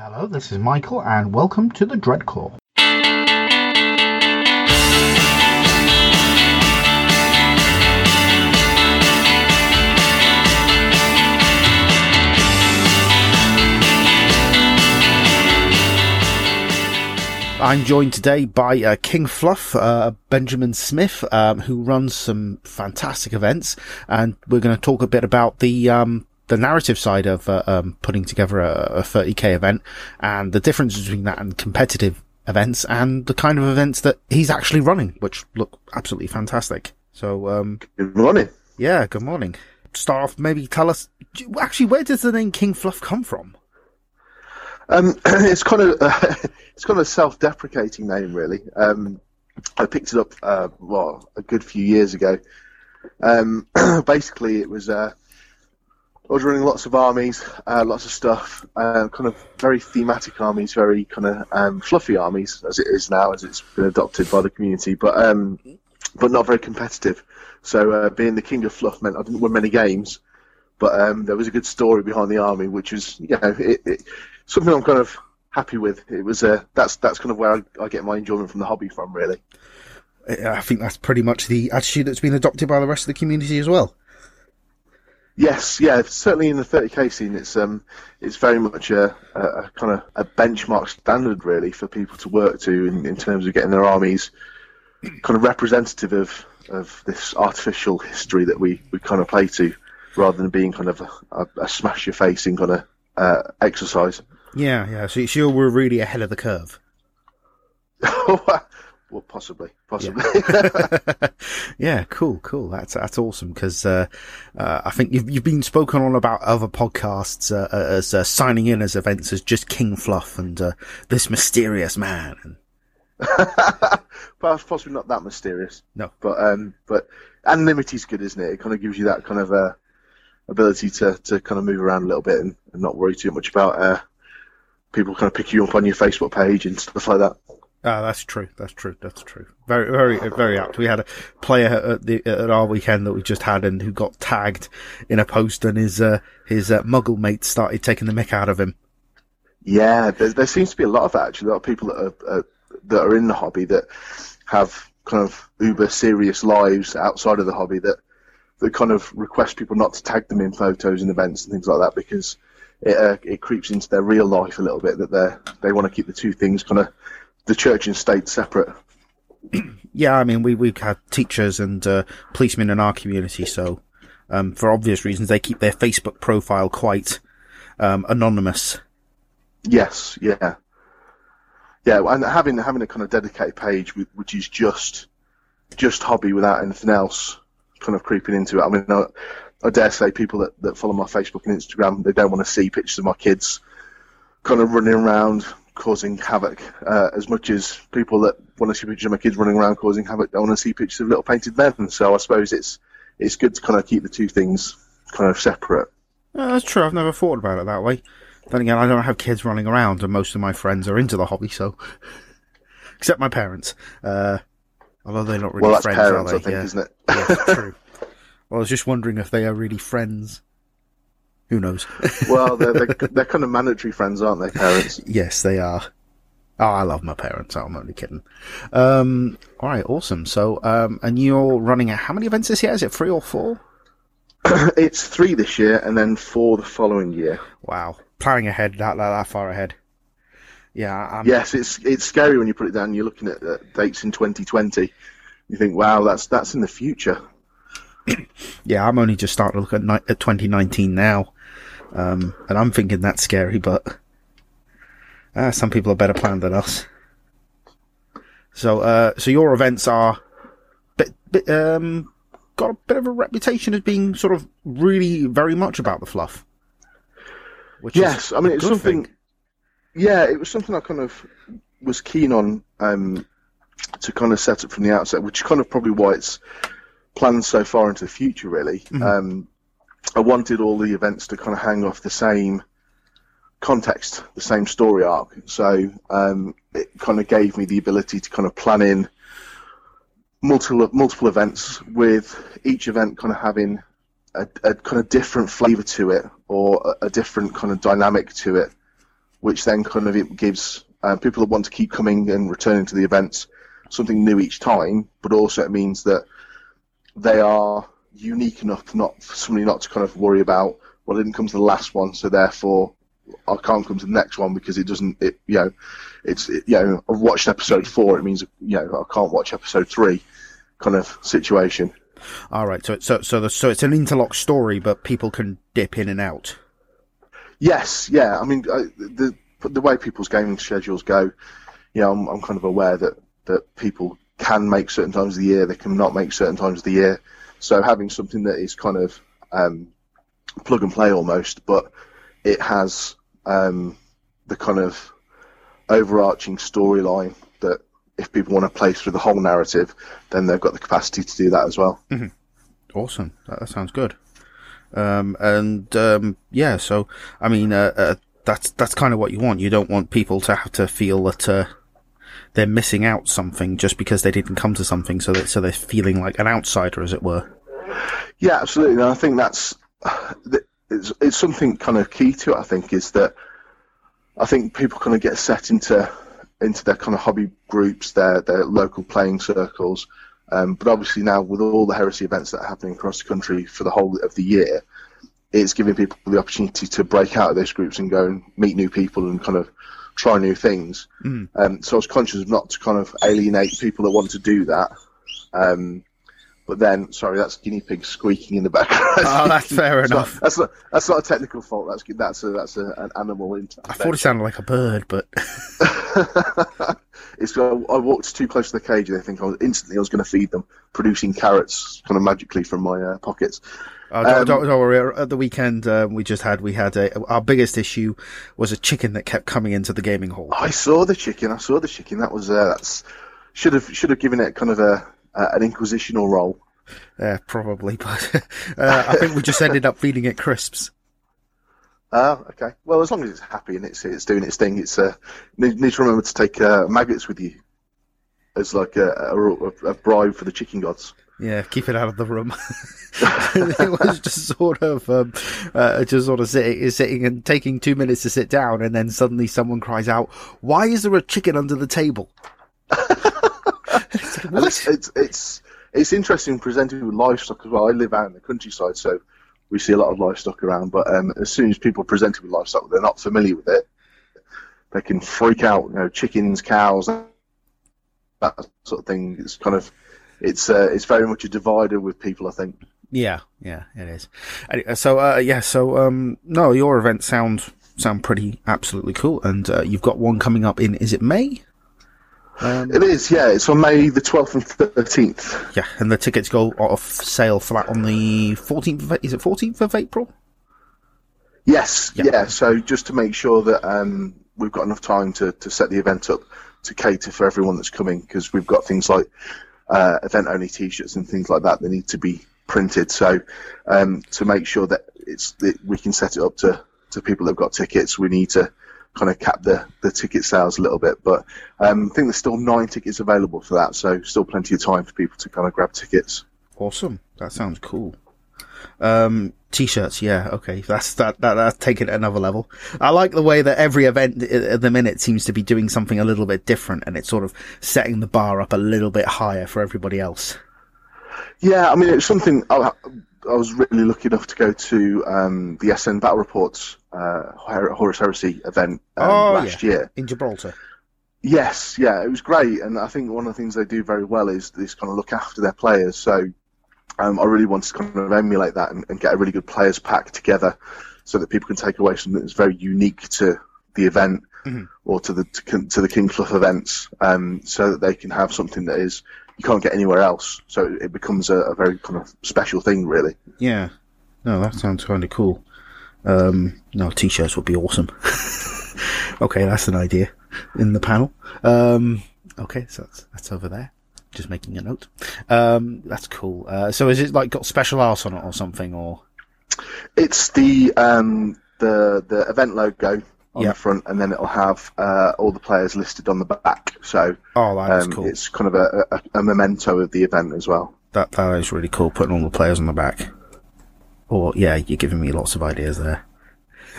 Hello, this is Michael, and welcome to the Dreadclaw. I'm joined today by uh, King Fluff, uh, Benjamin Smith, um, who runs some fantastic events, and we're going to talk a bit about the um, the narrative side of uh, um, putting together a, a 30k event and the difference between that and competitive events and the kind of events that he's actually running, which look absolutely fantastic. So, um, good morning. Yeah, good morning. Start off, maybe tell us actually where does the name King Fluff come from? Um, it's kind of uh, it's kind of a self-deprecating name, really. Um, I picked it up uh, well a good few years ago. Um, basically, it was uh, I was running lots of armies, uh, lots of stuff, uh, kind of very thematic armies, very kind of um, fluffy armies as it is now, as it's been adopted by the community, but um, but not very competitive. So uh, being the king of fluff meant I didn't win many games, but um, there was a good story behind the army, which was you know it, it, something I'm kind of happy with. It was uh, that's that's kind of where I, I get my enjoyment from the hobby from, really. I think that's pretty much the attitude that's been adopted by the rest of the community as well. Yes, yeah, certainly in the 30k scene, it's um, it's very much a, a, a kind of a benchmark standard really for people to work to in, in terms of getting their armies kind of representative of of this artificial history that we, we kind of play to, rather than being kind of a, a smash your face in kind of uh, exercise. Yeah, yeah. So, so we're really ahead of the curve. Well, possibly, possibly. Yeah, yeah cool, cool. That's that's awesome because uh, uh, I think you've you've been spoken on about other podcasts uh, uh as uh, signing in as events as just King Fluff and uh, this mysterious man. Perhaps possibly not that mysterious. No, but um, but anonymity's good, isn't it? It kind of gives you that kind of uh, ability to to kind of move around a little bit and, and not worry too much about people kind of picking you up on your Facebook page and stuff like that. Ah, that's true. That's true. That's true. Very, very, very apt. We had a player at the at our weekend that we just had, and who got tagged in a post, and his uh, his uh, Muggle mates started taking the mick out of him. Yeah, there, there seems to be a lot of that, actually. A lot of people that are uh, that are in the hobby that have kind of uber serious lives outside of the hobby that that kind of request people not to tag them in photos and events and things like that because it uh, it creeps into their real life a little bit that they they want to keep the two things kind of the church and state separate. yeah, I mean, we we've had teachers and uh, policemen in our community, so um, for obvious reasons, they keep their Facebook profile quite um, anonymous. Yes, yeah, yeah, and having having a kind of dedicated page which is just just hobby without anything else, kind of creeping into it. I mean, I, I dare say people that, that follow my Facebook and Instagram, they don't want to see pictures of my kids kind of running around causing havoc uh, as much as people that want to see pictures of my kids running around causing havoc don't want to see pictures of little painted men. So I suppose it's it's good to kind of keep the two things kind of separate. Uh, that's true. I've never thought about it that way. Then again, I don't have kids running around, and most of my friends are into the hobby, so except my parents. Uh, although they're not really well, that's friends, parents, are they? I think, yeah. isn't it? yeah, true. Well, I was just wondering if they are really friends. Who knows? well, they're, they're, they're kind of mandatory friends, aren't they, parents? yes, they are. Oh, I love my parents. I'm only kidding. Um, all right, awesome. So, um, and you're running how many events this year? Is it three or four? it's three this year, and then four the following year. Wow, planning ahead that that, that far ahead. Yeah. I'm... Yes, it's it's scary when you put it down. You're looking at uh, dates in 2020. You think, wow, that's that's in the future. yeah, I'm only just starting to look at, ni- at 2019 now. Um, and I'm thinking that's scary, but uh, some people are better planned than us. So, uh, so your events are bit, bit, um, got a bit of a reputation as being sort of really very much about the fluff. Which yes, I mean it's something. Thing. Yeah, it was something I kind of was keen on um, to kind of set up from the outset, which is kind of probably why it's planned so far into the future. Really, mm-hmm. um, I wanted all the events to kind of hang off the same context, the same story arc. So um, it kind of gave me the ability to kind of plan in multiple multiple events with each event kind of having a, a kind of different flavour to it or a, a, different kind of dynamic to it which then kind of gives uh, people that want to keep coming and returning to the events something new each time, but also it means that they are unique enough not for somebody not to kind of worry about well, I didn't come to the last one, so therefore I can't come to the next one because it doesn't. It you know, it's it, you know I've watched episode four. It means you know I can't watch episode three, kind of situation. All right, so so so the, so it's an interlock story, but people can dip in and out. Yes, yeah. I mean, I, the the way people's gaming schedules go, you know, I'm, I'm kind of aware that that people can make certain times of the year, they can not make certain times of the year. So having something that is kind of um, plug and play almost, but it has um, the kind of overarching storyline that if people want to play through the whole narrative, then they've got the capacity to do that as well. Mm-hmm. Awesome, that, that, sounds good. Um, and um, yeah, so I mean, uh, uh, that's that's kind of what you want. You don't want people to have to feel that uh, they're missing out something just because they didn't come to something, so that so they're feeling like an outsider, as it were. Yeah, absolutely. And I think that's it's, it's something kind of key to it. I think is that I think people kind of get set into into their kind of hobby groups, their their local playing circles. Um, but obviously now with all the heresy events that are happening across the country for the whole of the year, it's giving people the opportunity to break out of those groups and go and meet new people and kind of try new things. Mm. Um, so I was conscious of not to kind of alienate people that want to do that. Um, but then, sorry, that's guinea pig squeaking in the background. Oh, that's fair enough. Not, that's not that's not a technical fault. That's that's a that's a, an animal. I thought it sounded like a bird, but it's. I walked too close to the cage, and I think I was instantly I was going to feed them, producing carrots kind of magically from my uh, pockets. Oh, don't, um, don't, don't, worry. At the weekend um, we just had, we had a, our biggest issue was a chicken that kept coming into the gaming hall. I saw the chicken. I saw the chicken. That was uh, that's should have should have given it kind of a uh, an inquisitional role. Yeah, probably, but uh, I think we just ended up feeding it crisps. Oh, okay. Well, as long as it's happy and it's it's doing its thing, it's uh, need, need to remember to take uh, maggots with you as like a, a, a, bribe for the chicken gods. Yeah, keep it out of the room. it was just sort of, um, uh, just sort of sitting, sitting and taking two minutes to sit down, and then suddenly someone cries out, "Why is there a chicken under the table?" it's, it's, it's it's interesting presenting with livestock as well. I live out in the countryside, so we see a lot of livestock around. But um, as soon as people present with livestock, they're not familiar with it. They can freak out. You know, chickens, cows, that sort of thing. It's kind of it's uh, it's very much a divider with people. I think. Yeah, yeah, it is. So uh, yeah, so um, no, your event sound sound pretty absolutely cool, and uh, you've got one coming up in is it May? Um, it is, yeah. It's on May the 12th and 13th. Yeah, and the tickets go off sale flat on the 14th is it 14th of April? Yes, yeah. yeah. So just to make sure that um, we've got enough time to, to set the event up to cater for everyone that's coming, because we've got things like uh, event-only T-shirts and things like that that need to be printed. So um, to make sure that it's that we can set it up to, to people that've got tickets, we need to kind of cap the, the ticket sales a little bit. But um, I think there's still nine tickets available for that, so still plenty of time for people to kind of grab tickets. Awesome. That sounds cool. Um, t-shirts, yeah, okay. That's that, that that's taken it another level. I like the way that every event at the minute seems to be doing something a little bit different, and it's sort of setting the bar up a little bit higher for everybody else. Yeah, I mean, it's something I, I was really lucky enough to go to um, the SN Battle Reports uh, Horus Heresy event um, oh, last yeah. year in Gibraltar. Yes, yeah, it was great, and I think one of the things they do very well is this kind of look after their players. So um, I really wanted to kind of emulate that and, and, get a really good players pack together, so that people can take away something that's very unique to the event mm-hmm. or to the to, to, the King Fluff events, um, so that they can have something that is you can't get anywhere else. So it becomes a, a very kind of special thing, really. Yeah, no, that sounds kind of cool. Um, no, t-shirts would be awesome. okay, that's an idea in the panel. Um, okay, so that's, that's over there. Just making a note. Um, that's cool. Uh, so is it like got special art on it or something or? It's the, um, the, the event logo on yep. the front, and then it'll have uh, all the players listed on the back. So, oh, that's um, cool. It's kind of a, a, a, memento of the event as well. That that is really cool. Putting all the players on the back. Or yeah, you're giving me lots of ideas there.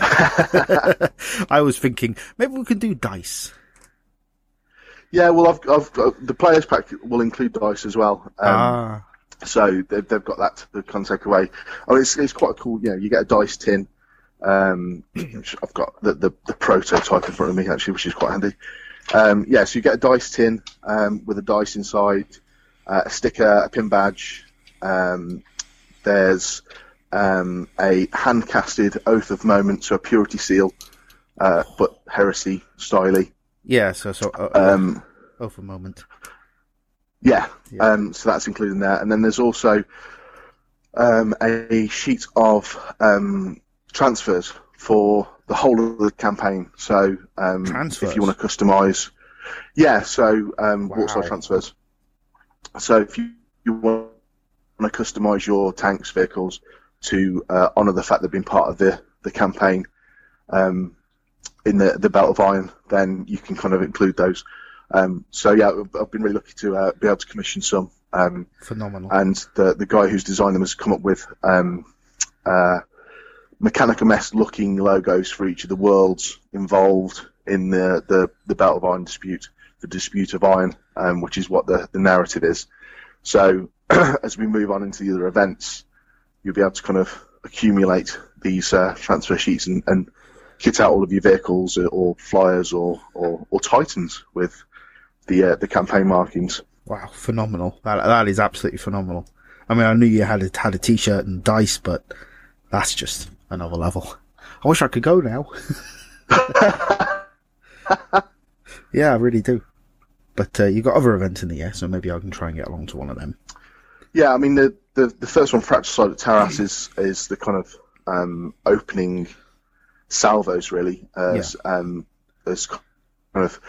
I was thinking maybe we can do dice. Yeah, well, I've, I've got, the players pack will include dice as well. Um, ah, So they've, they've got that to kind of take away. Oh, it's, it's quite cool. You know, you get a dice tin. Um, I've got the, the, the prototype in front of me actually, which is quite handy. Um, yeah, so you get a dice tin um, with a dice inside, uh, a sticker, a pin badge. Um, there's um, a hand casted oath of moment, so a purity seal, uh, but heresy styly. Yeah. So so uh, Um, oh, for a moment. Yeah, Yeah. Um, so that's included in there. And then there's also um, a sheet of um, transfers for the whole of the campaign. So um, if you want to customize, yeah, so um, Wow. Warsaw transfers. So if you, you want to customize your tanks, vehicles to uh, honour the fact they've been part of the, the campaign um, in the, the Belt of Iron, then you can kind of include those. Um, so yeah, I've- been really lucky to uh, be able to commission some, um, Phenomenal. and the the guy who's designed them has come up with um, uh, Mechanica Mess looking logos for each of the worlds involved in the, the, the Belt of Iron dispute, the dispute of Iron, um, which is what the, the narrative is. So as we move on into the other events, you'll be able to kind of accumulate these uh, transfer sheets and, and kit out all of your vehicles or, or flyers or, or, or Titans with the uh, the campaign markings. Wow, phenomenal. That that is absolutely phenomenal. I mean, I knew you had a, had a t-shirt and dice, but that's just another level. I wish I could go now. yeah, I really do. But uh, you got other events in the year, so maybe I can try and get along to one of them. Yeah, I mean the the, the first one, Fratricide at Taras, is is the kind of um, opening salvos really as um, as kind of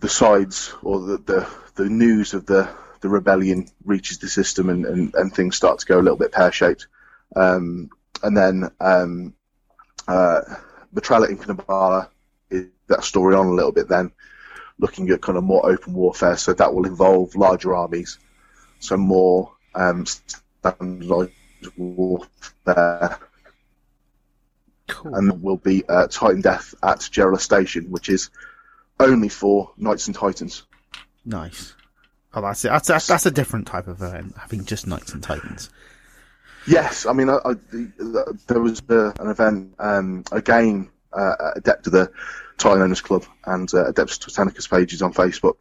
the sides or the, the the news of the the rebellion reaches the system and, and, and things start to go a little bit pear shaped. Um, and then um, uh, at Incanabala is that story on a little bit then, looking at kind of more open warfare. So that will involve larger armies, so more um, standardized warfare, Cool. and will be uh, Titan Death at Gerala Station, which is only for Knights and Titans. nice. Oh, that's it. That's, that's that's a different type of event. Having just knights and titans. Yes, I mean, I, I, the, there was uh, an event, um, a game, uh, Adept of the Titan Owners Club and uh, Adeptus Titanicus pages on Facebook,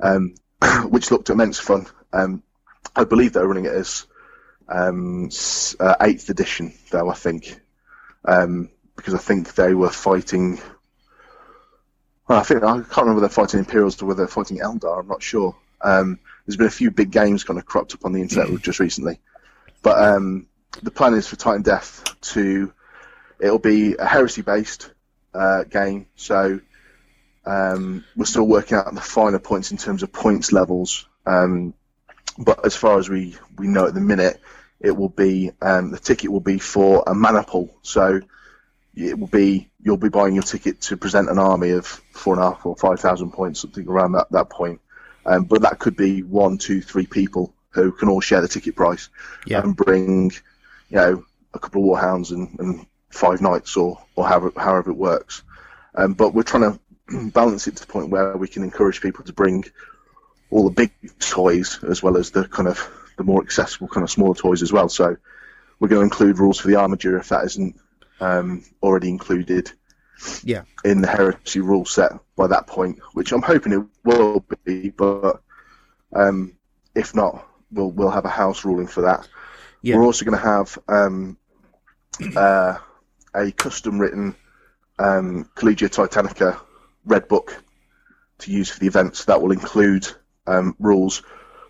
um, which looked immense fun. Um, I believe they're running it as um, uh, eighth edition, though I think, um, because I think they were fighting. Well, I think I can't remember whether they're fighting Imperials or whether they're fighting Eldar. I'm not sure. Um, there's been a few big games kind of cropped up on the internet just recently. But um, the plan is for Titan Death to it'll be a heresy based uh, game. So um, we're still working out the finer points in terms of points levels. Um, but as far as we, we know at the minute, it will be um, the ticket will be for a maniple. So it will be you'll be buying your ticket to present an army of four and a half or five thousand points, something around that that point. Um, but that could be one, two, three people who can all share the ticket price Yeah. and bring, you know, a couple of warhounds and, and five knights or, or however, however it works. Um, but we're trying to balance it to the point where we can encourage people to bring all the big toys as well as the kind of the more accessible kind of smaller toys as well. So we're going to include rules for the Armiger if that isn't um, already included Yeah. in the heresy rule set by that point, which I'm hoping it will be, but um, if not, we'll we'll have a house ruling for that. Yeah. We're also going to have um, uh, a custom written um, Collegia Titanica red book to use for the events. That will include um, rules,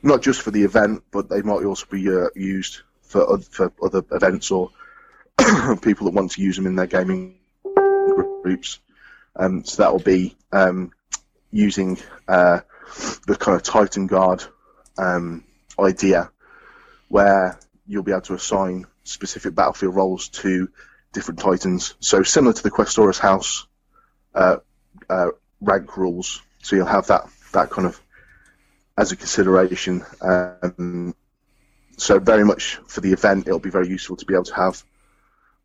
not just for the event, but they might also be uh, used for oth- for other events or people that want to use them in their gaming groups. Um, so that will be um, using uh, the kind of Titan Guard um, idea, where you'll be able to assign specific battlefield roles to different Titans. So similar to the Questoris House uh, uh, rank rules. So you'll have that that kind of as a consideration. Um, so very much for the event, it'll be very useful to be able to have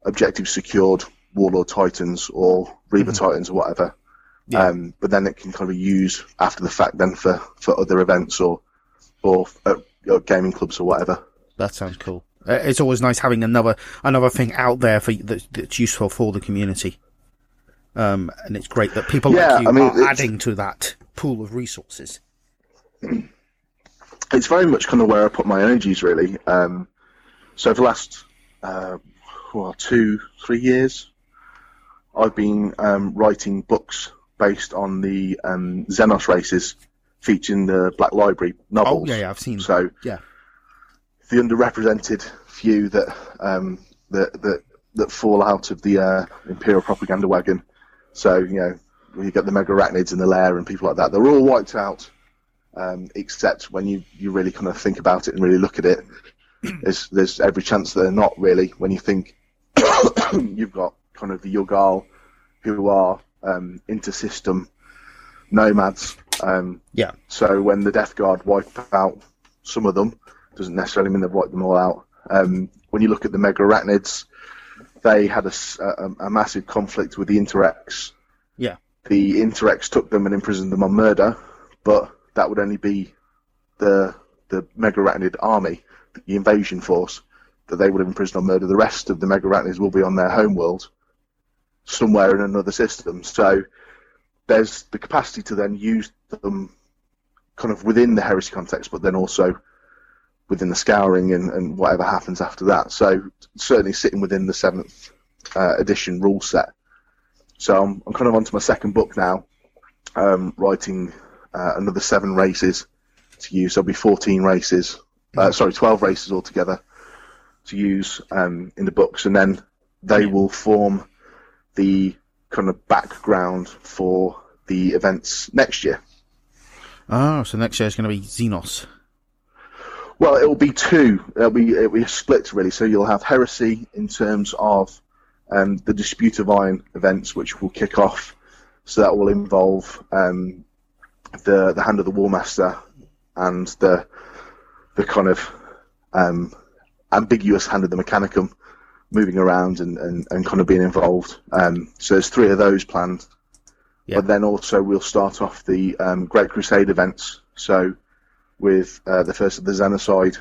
objectives secured Warlord Titans or Reaver Mm-hmm. Titans or whatever. Yeah. Um, but then it can kind of be used after the fact then for, for other events or or uh, gaming clubs or whatever. That sounds cool. Uh, It's always nice having another another thing out there for that's, that's useful for the community. Um, and it's great that people Yeah, like you I mean, are adding to that pool of resources. it's very much kind of where I put my energies, really. Um, so for the last uh, well, two, three years, I've been um, writing books based on the um, Xenos races featuring the Black Library novels. Oh yeah, yeah, I've seen. So yeah, the underrepresented few that um, that that that fall out of the uh, imperial propaganda wagon. So you know, you get the mega arachnids in the Laer and people like that. They're all wiped out, um, except when you, you really kind of think about it and really look at it. There's there's every chance that they're not really. When you think you've got kind of the Yugal who are um, inter-system nomads. Um, yeah, so when the Death Guard wipe out some of them, doesn't necessarily mean they've wiped them all out. Um, when you look at the Mega Arachnids, they had a massive conflict with the Interex. yeah, The Interex took them and imprisoned them on murder, but that would only be the the Mega Arachnid army, the invasion force, that they would have imprisoned on murder. The rest of the Mega Arachnids will be on their home world, somewhere in another system. So there's the capacity to then use them kind of within the heresy context, but then also within the scouring and, and whatever happens after that. So certainly sitting within the seventh uh, edition rule set. So I'm, I'm kind of onto my second book now, um, writing uh, another seven races to use. There'll be 14 races, uh, sorry, 12 races altogether to use um, in the books, and then they will form the kind of background for the events next year. Oh, so next year is going to be Xenos. Well, it'll be two. It'll be it'll be split really. So you'll have heresy in terms of um, the dispute of iron events, which will kick off. So that will involve um, the the hand of the War Master and the the kind of um, ambiguous hand of the Mechanicum moving around and, and, and kind of being involved. Um, so there's three of those planned. Yeah. But then also we'll start off the um, Great Crusade events. So with uh, the first of the Xenocide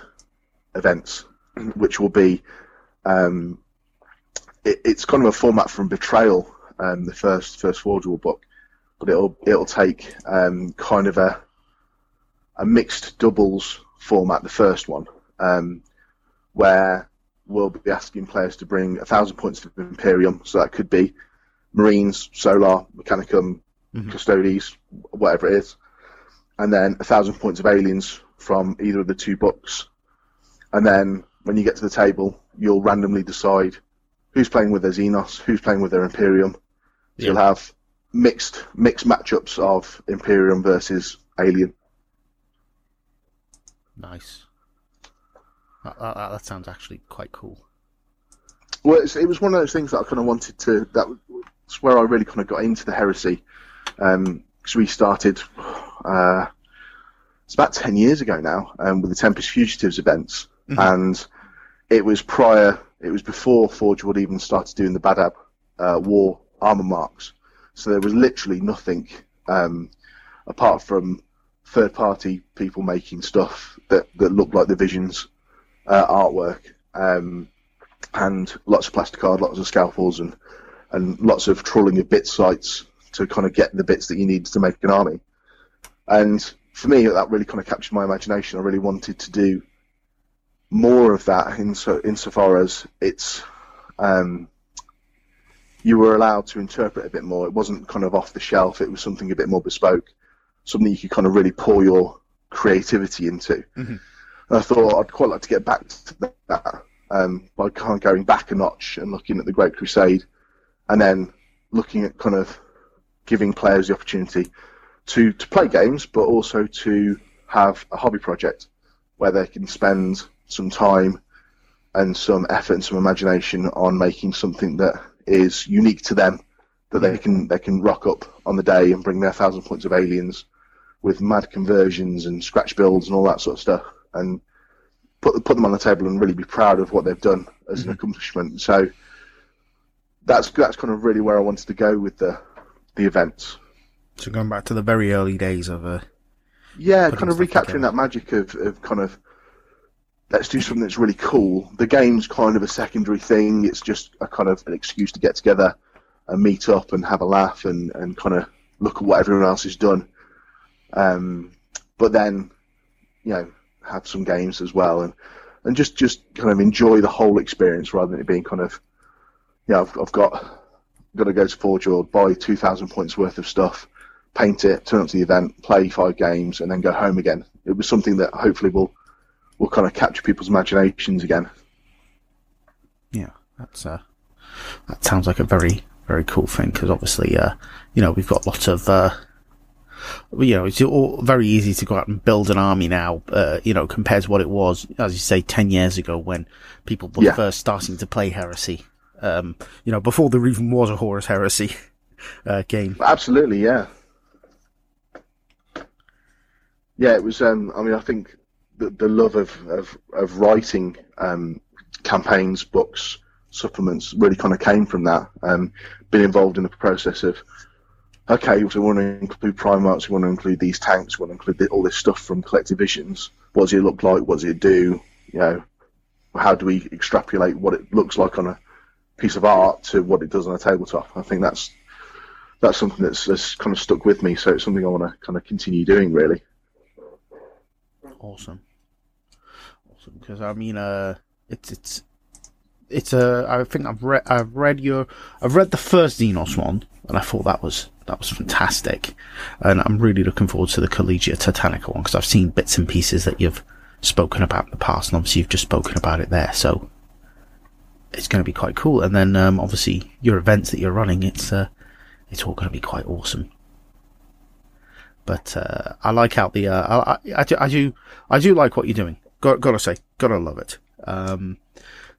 events, which will be um, it, it's kind of a format from Betrayal, um, the first first Forge World book, but it'll it'll take um, kind of a a mixed doubles format, the first one, um, where we'll be asking players to bring a thousand points of Imperium, so that could be Marines, Solar, Mechanicum, Mhm. Custodes, whatever it is, and then a thousand points of aliens from either of the two books. And then when you get to the table, you'll randomly decide who's playing with their Xenos, who's playing with their Imperium. So Yeah. you'll have mixed mixed matchups of Imperium versus Alien. Nice. That, that, that sounds actually quite cool. Well, it's, it was one of those things that I kind of wanted to. That's where I really kind of got into the heresy. Because we started, uh, it's about ten years ago now, um, with the Tempus Fugitives events, and it was prior. It was before Forge World even started doing the Badab uh, War armor marks. So there was literally nothing um, apart from third-party people making stuff that, that looked like the Visions uh, artwork. Um, and lots of plastic card, lots of scalpels, and and lots of trawling of bit sites to kind of get the bits that you need to make an army. And for me, that really kind of captured my imagination. I really wanted to do more of that in so insofar as it's um, you were allowed to interpret a bit more. It wasn't kind of off the shelf. It was something a bit more bespoke, something you could kind of really pour your creativity into. Mhm. And I thought I'd quite like to get back to that um, by kind of going back a notch and looking at the Great Crusade, and then looking at kind of giving players the opportunity to, to play games, but also to have a hobby project where they can spend some time and some effort and some imagination on making something that is unique to them, that they can they can rock up on the day and bring their thousand points of aliens with mad conversions and scratch builds and all that sort of stuff, and put put them on the table and really be proud of what they've done as an accomplishment. So that's that's kind of really where I wanted to go with the the events. So going back to the very early days of uh, Yeah, kind of recapturing that magic of, of kind of let's do something that's really cool. The game's kind of a secondary thing. It's just a kind of an excuse to get together and meet up and have a laugh and, and kind of look at what everyone else has done. Um, but then, you know, have some games as well and, and just, just kind of enjoy the whole experience rather than it being kind of, you know, I've, I've got got to go to Forge World, buy 2,000 points worth of stuff, paint it, turn up to the event, play five games, and then go home again. It was something that hopefully will will kind of capture people's imaginations again. Yeah, that's uh, that sounds like a very very cool thing because obviously, uh, you know, we've got lots of, uh, you know, it's all very easy to go out and build an army now, uh, you know, compared to what it was, as you say, ten years ago when people were Yeah. first starting to play Heresy. Um, you know, before there even was a Horus Heresy uh, game. Absolutely, yeah. Yeah, it was. Um, I mean, I think the, love of, of, of writing um, campaigns, books, supplements really kind of came from that. Um, being involved in the process of, okay, so we want to include Primarchs, we want to include these tanks, we want to include all this stuff from Collected Visions. What does it look like? What does it do? You know, how do we extrapolate what it looks like on a piece of art to what it does on a tabletop? I think that's that's something that's, that's kind of stuck with me. So it's something I want to kind of continue doing, really. Awesome. Because I mean, uh, it's it's it's uh, I think I've read I've read your I've read the first Xenos one, and I thought that was that was fantastic, and I'm really looking forward to the Collegia Titanica one because I've seen bits and pieces that you've spoken about in the past, and obviously you've just spoken about it there, so it's going to be quite cool. And then um, obviously your events that you're running, it's uh, it's all going to be quite awesome. But uh, I like out the uh, I, I, I I do I do like what you're doing. Got gotta say, gotta love it. Um,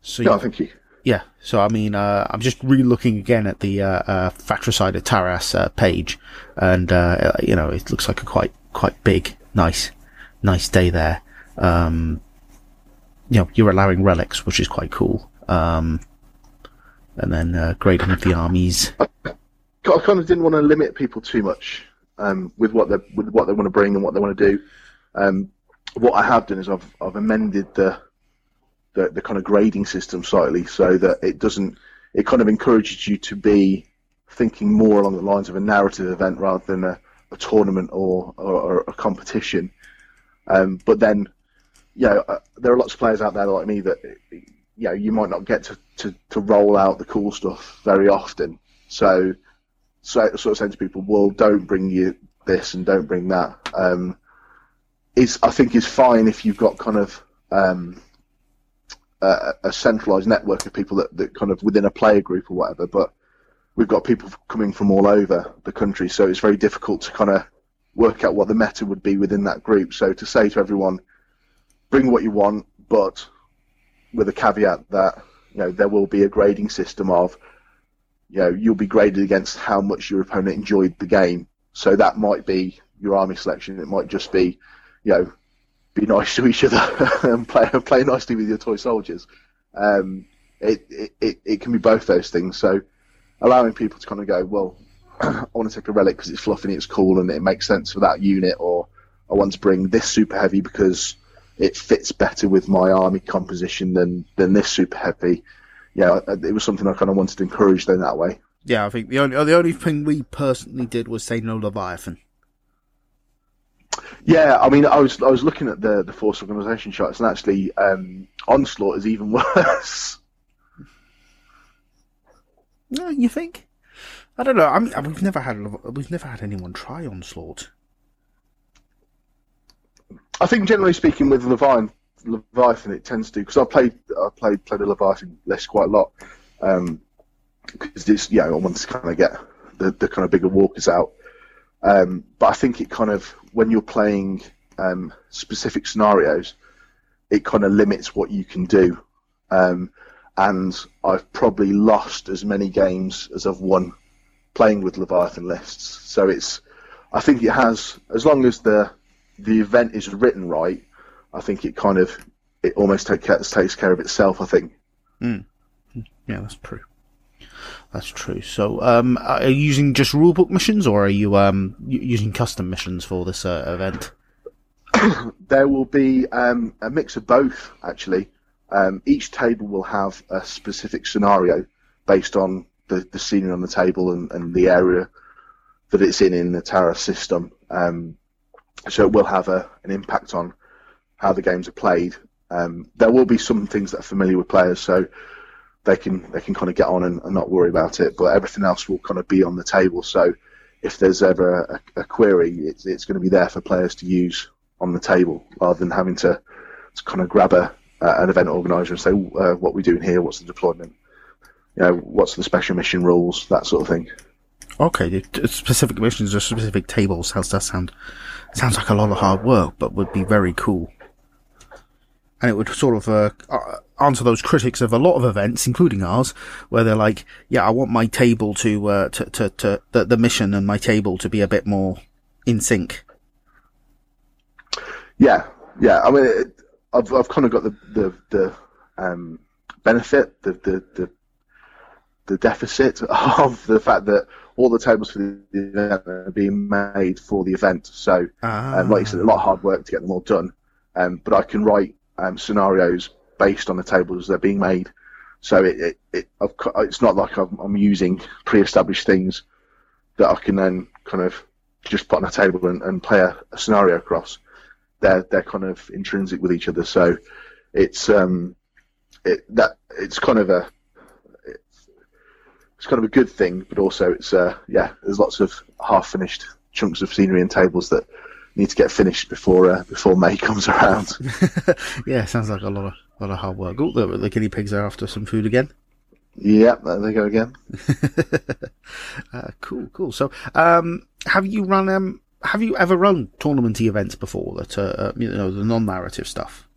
so No, you- thank you. yeah, so I mean, uh, I'm just re-looking again at the uh, uh, Fratricide of Taras uh, page, and uh, you know, it looks like a quite quite big, nice, nice day there. Um, you know, you're allowing relics, which is quite cool. Um, and then uh, grading of the armies. I kind of didn't want to limit people too much um, with what they with what they want to bring and what they want to do. Um, what I have done is I've I've amended the, the the kind of grading system slightly so that it doesn't it kind of encourages you to be thinking more along the lines of a narrative event rather than a, a tournament or, or, or a competition. Um, but then, know, uh, there are lots of players out there like me that you know you might not get to, to, to roll out the cool stuff very often. So, so sort of saying to people, well, don't bring you this and don't bring that. Um, is I think is fine if you've got kind of um, a, a centralized network of people that, that kind of within a player group or whatever. But we've got people coming from all over the country, so it's very difficult to kind of work out what the meta would be within that group. So to say to everyone, bring what you want, but with a caveat that you know there will be a grading system of you know you'll be graded against how much your opponent enjoyed the game. So that might be your army selection. It might just be you know be nice to each other and play play nicely with your toy soldiers. Um, it, it, it, can be both those things. So allowing people to kind of go, well, I want to take a relic because it's fluffy and it's cool and it makes sense for that unit, or I want to bring this super heavy because it fits better with my army composition than than this super heavy. Yeah, it was something I kind of wanted to encourage them that way. Yeah, I think the only the only thing we personally did was say no Leviathan. Yeah, I mean, I was I was looking at the the force organization charts, and actually, um, onslaught is even worse. No, you think? I don't know. I mean, we've never had we've never had anyone try onslaught. I think generally speaking, with Leviathan, Leviathan it tends to because I played I played played a Leviathan list quite a lot because it's yeah I want to kind of get the, the kind of bigger walkers out. Um, but I think it kind of when you're playing um, specific scenarios, it kind of limits what you can do. Um, and I've probably lost as many games as I've won playing with Leviathan lists. So it's I think it has as long as the the event is written right, I think it kind of it almost take, takes care of itself. I think. Yeah, that's true. That's true. So, um, are you using just rulebook missions, or are you um using custom missions for this uh, event? there will be um, a mix of both, actually. Um, each table will have a specific scenario based on the, the scenery on the table and, and the area that it's in in the Tara system. Um, so it will have a, an impact on how the games are played. Um, there will be some things that are familiar with players, so they can they can kind of get on and, and, not worry about it. But everything else will kind of be on the table. So if there's ever a, a query, it's, it's going to be there for players to use on the table rather than having to, to kind of grab a, uh, an event organizer and say, uh, what we doing here? What's the deployment? You know, what's the special mission rules? That sort of thing. Okay, specific missions or specific tables. How's that sound? sounds like a lot of hard work, but would be very cool. And it would sort of uh, answer those critics of a lot of events, including ours, where they're like, "Yeah, I want my table to uh, to to, to the, the mission and my table to be a bit more in sync." Yeah, yeah. I mean, it, I've I've kind of got the the the um, benefit, the, the the the deficit of the fact that all the tables for the event are being made for the event. So, ah. um, like you said, a lot of hard work to get them all done. Um, but I can write um, scenarios based on the tables they're being made. So it, it, it it's not like I'm, I'm, using pre-established things that I can then kind of just put on a table and, and play a, a, scenario across. They're they're kind of intrinsic with each other. So it's um it that it's kind of a it's kind of a good thing, but also it's uh, yeah, there's lots of half finished chunks of scenery and tables that need to get finished before uh, before May comes around. yeah, sounds like a lot of lot of hard work. Oh, the, the guinea pigs are after some food again. Yeah, there they go again. uh, cool, cool. So, um, have you run um, have you ever run tournamenty events before that uh, uh you know the non-narrative stuff?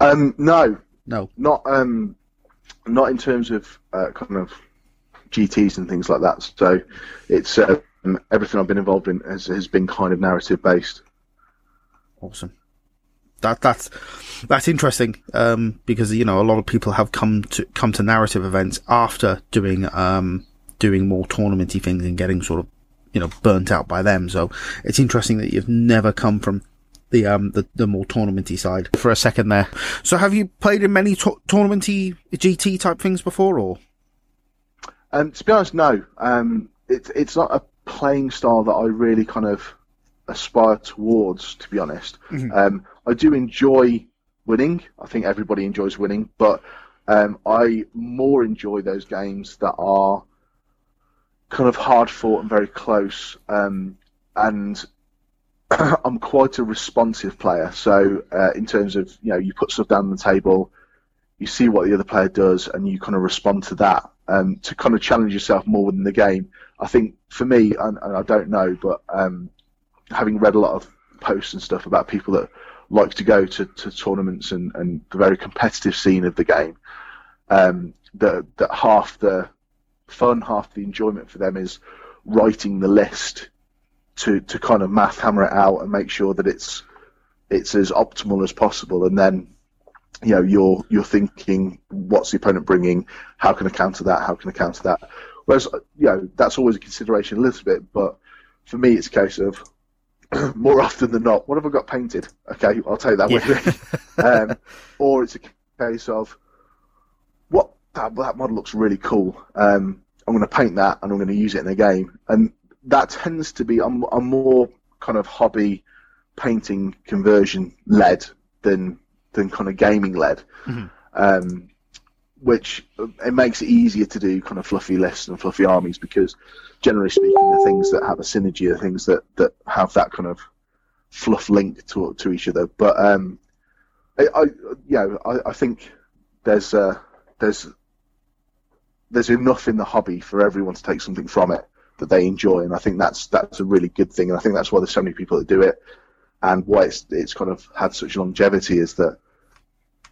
Um, no, no, not um, not in terms of uh, kind of GTS and things like that. So it's um, everything I've been involved in has, has been kind of narrative based. Awesome. That that's that's interesting um, because you know a lot of people have come to come to narrative events after doing um, doing more tournamenty things and getting sort of you know burnt out by them. So it's interesting that you've never come from the um the, the more tournamenty side for a second there. So have you played in many to- tournamenty GT type things before, or? Um, to be honest, no. Um, it's it's not a playing style that I really kind of aspire towards. To be honest, mm-hmm. um, I do enjoy winning. I think everybody enjoys winning, but um, I more enjoy those games that are kind of hard fought and very close. Um, and I'm quite a responsive player. So uh, in terms of you know, you put stuff down on the table, you see what the other player does, and you kind of respond to that. Um, to kind of challenge yourself more within the game. I think for me, and, and I don't know, but um, having read a lot of posts and stuff about people that like to go to, to tournaments and, and the very competitive scene of the game, um, that that half the fun, half the enjoyment for them is writing the list to to kind of math hammer it out and make sure that it's it's as optimal as possible, and then you know you're you're thinking what's the opponent bringing, how can I counter that, how can I counter that. Whereas you know that's always a consideration a little bit, but for me it's a case of more often than not, what have I got painted? Okay, I'll take that yeah. with me. um, or it's a case of what that, that model looks really cool. Um, I'm going to paint that and I'm going to use it in a game. And that tends to be I'm, I'm more kind of hobby painting conversion led than than kind of gaming led. Mm-hmm. Um, which it makes it easier to do kind of fluffy lists and fluffy armies because generally speaking the things that have a synergy are things that, that have that kind of fluff link to to each other. But um, I, I I, I think there's uh, there's there's enough in the hobby for everyone to take something from it that they enjoy, and I think that's that's a really good thing, and I think that's why there's so many people that do it, and why it's it's kind of had such longevity is that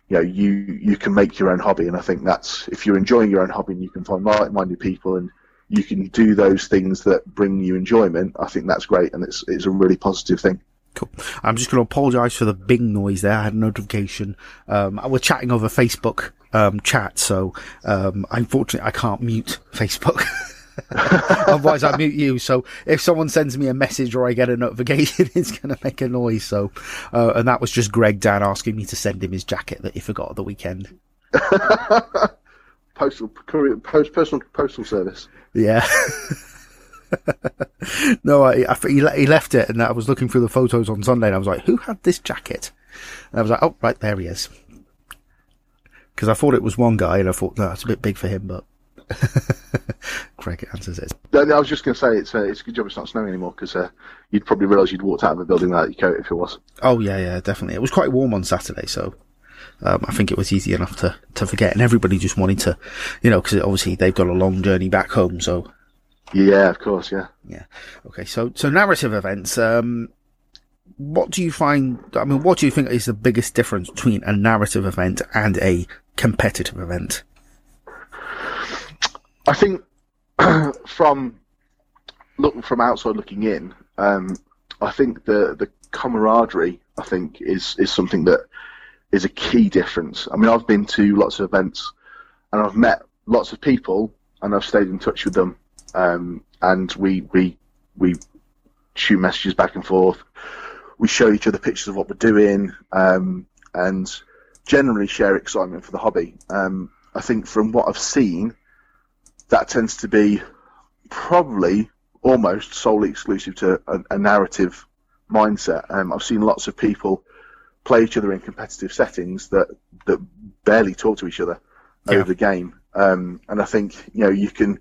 you know you you can make your own hobby, and I think that's if you're enjoying your own hobby and you can find like-minded people and you can do those things that bring you enjoyment, I think that's great, and it's it's a really positive thing. Cool. I'm just going to apologise for the bing noise there. I had a notification. Um, we're chatting over Facebook um, chat, so um, unfortunately I can't mute Facebook. Otherwise, I mute you. So if someone sends me a message or I get a notification, it's going to make a noise. So, uh, and that was just Greg Dan asking me to send him his jacket that he forgot at the weekend. postal courier, post, personal postal service. Yeah. no, I, I, he, he left it, and I was looking through the photos on Sunday, and I was like, "Who had this jacket?" And I was like, "Oh, right there he is." Because I thought it was one guy, and I thought, no, it's a bit big for him, but Craig answers it. I was just going to say it's uh, it's a good job it's not snowing anymore because uh, you'd probably realise you'd walked out of the building without your coat if it was. Oh yeah, yeah, definitely. It was quite warm on Saturday, so um, I think it was easy enough to to forget, and everybody just wanted to, you know, because obviously they've got a long journey back home, so. Yeah, of course, yeah. Yeah. Okay, so so narrative events. Um, what do you find? I mean, what do you think is the biggest difference between a narrative event and a competitive event? I think from look from outside looking in, um, I think the the camaraderie I think is is something that is a key difference. I mean, I've been to lots of events and I've met lots of people and I've stayed in touch with them, um, and we we we shoot messages back and forth. We show each other pictures of what we're doing, um, and generally share excitement for the hobby. Um, I think from what I've seen, that tends to be probably almost solely exclusive to a, a narrative mindset. Um, I've seen lots of people play each other in competitive settings that that barely talk to each other yeah. over the game. Um, and I think you know you can.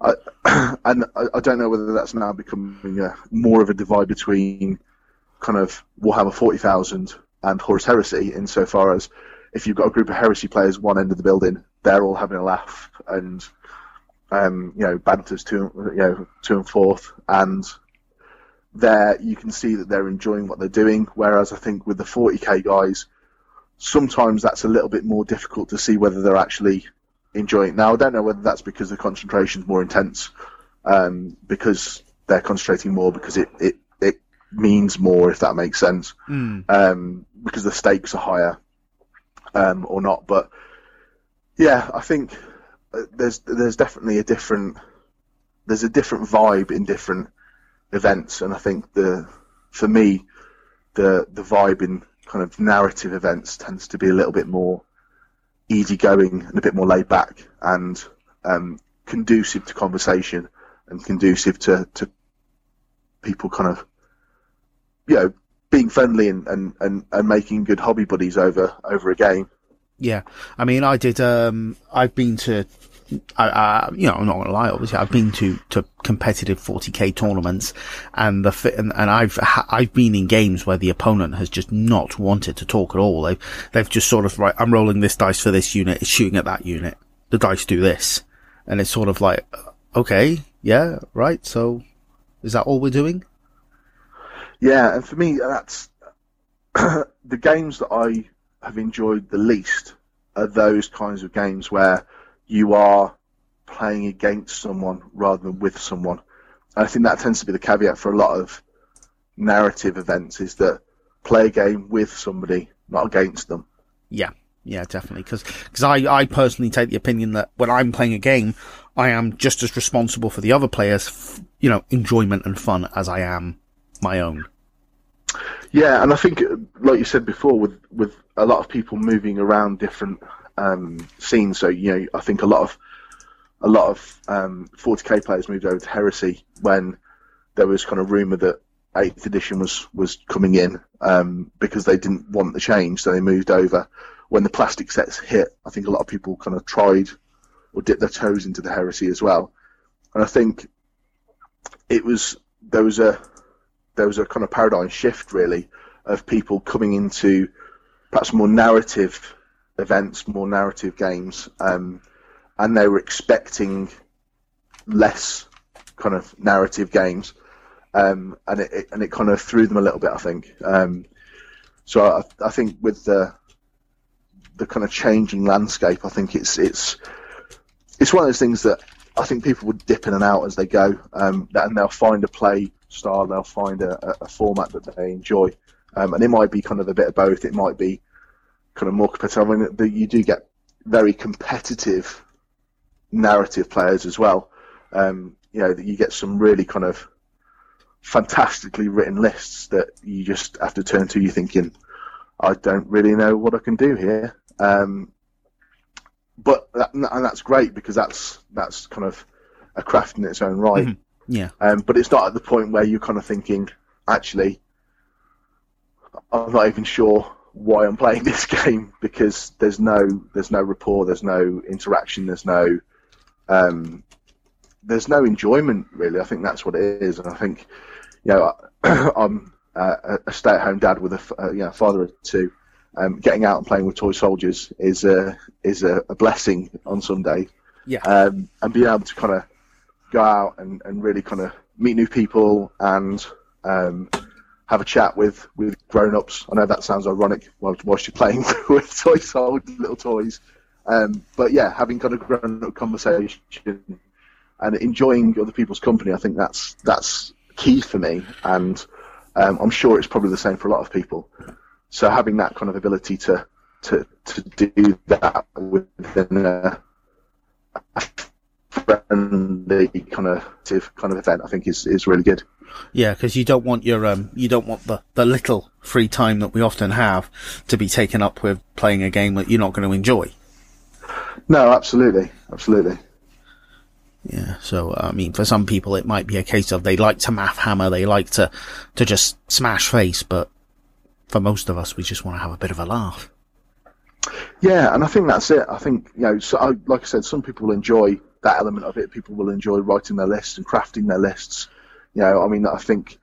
I, and I, don't know whether that's now becoming a, more of a divide between kind of Warhammer 40,000 and Horus Heresy, insofar as if you've got a group of Heresy players one end of the building, they're all having a laugh and um, you know, banters to you know to and forth, and there you can see that they're enjoying what they're doing. Whereas I think with the 40k guys, sometimes that's a little bit more difficult to see whether they're actually enjoying. It. Now I don't know whether that's because the concentration is more intense, um, because they're concentrating more because it, it it means more if that makes sense, mm. um, because the stakes are higher, um, or not. But yeah, I think there's there's definitely a different there's a different vibe in different events, and I think the for me the the vibe in kind of narrative events tends to be a little bit more easygoing and a bit more laid back and um, conducive to conversation and conducive to, to people kind of you know being friendly and, and, and, and making good hobby buddies over over a game. Yeah, I mean, I did. Um, I've been to, I, you know, I'm not gonna lie. Obviously, I've been to to competitive 40k tournaments, and the fit, and, and I've I've been in games where the opponent has just not wanted to talk at all. They've they've just sort of right. I'm rolling this dice for this unit. It's shooting at that unit. The dice do this, and it's sort of like, okay, yeah, right. So, is that all we're doing? Yeah, and for me, that's the games that I have enjoyed the least are those kinds of games where you are playing against someone rather than with someone. And I think that tends to be the caveat for a lot of narrative events is that play a game with somebody, not against them. Yeah, yeah, definitely. Because cause I, I personally take the opinion that when I'm playing a game, I am just as responsible for the other players, you know, enjoyment and fun as I am my own. Yeah, and I think, like you said before, with with a lot of people moving around different um, scenes, so you know, I think a lot of a lot of um, 40k players moved over to Heresy when there was kind of rumor that Eighth Edition was was coming in um, because they didn't want the change, so they moved over. When the plastic sets hit, I think a lot of people kind of tried or dipped their toes into the Heresy as well, and I think it was there was a there was a kind of paradigm shift really of people coming into perhaps more narrative events, more narrative games, um, and they were expecting less kind of narrative games, um, and it, it, and it kind of threw them a little bit, I think. Um, so I, I think with the the kind of changing landscape, I think it's it's it's one of those things that I think people would dip in and out as they go, um, and they'll find a play style, they'll find a, a format that they enjoy, um, and it might be kind of a bit of both. It might be kind of more competitive. I mean, the, you do get very competitive narrative players as well. Um, you know that you get some really kind of fantastically written lists that you just have to turn to. You thinking, I don't really know what I can do here. Um, but that, and that's great because that's that's kind of a craft in its own right. Mm-hmm. Yeah. Um, but it's not at the point where you're kind of thinking, actually, I'm not even sure why I'm playing this game because there's no there's no rapport, there's no interaction, there's no um, there's no enjoyment really. I think that's what it is, and I think you know I'm uh, a stay-at-home dad with a uh, you know, father of two. Um, getting out and playing with toy soldiers is a is a, a blessing on Sunday. Yeah. Um, and being able to kind of go out and, and really kind of meet new people and um, have a chat with, with grown ups. I know that sounds ironic whilst, whilst you're playing with toy soldiers, little toys. Um, but yeah, having kind of grown up conversation and enjoying other people's company, I think that's that's key for me. And um, I'm sure it's probably the same for a lot of people. So having that kind of ability to to to do that within a, a friendly kind of kind of event, I think is is really good. Yeah, because you don't want your um you don't want the the little free time that we often have to be taken up with playing a game that you're not going to enjoy. No, absolutely, absolutely. Yeah, so I mean, for some people, it might be a case of they like to math hammer, they like to to just smash face, but for most of us, we just want to have a bit of a laugh. Yeah, and I think that's it. I think you know, so I, like I said, some people enjoy that element of it. People will enjoy writing their lists and crafting their lists. You know, I mean, I think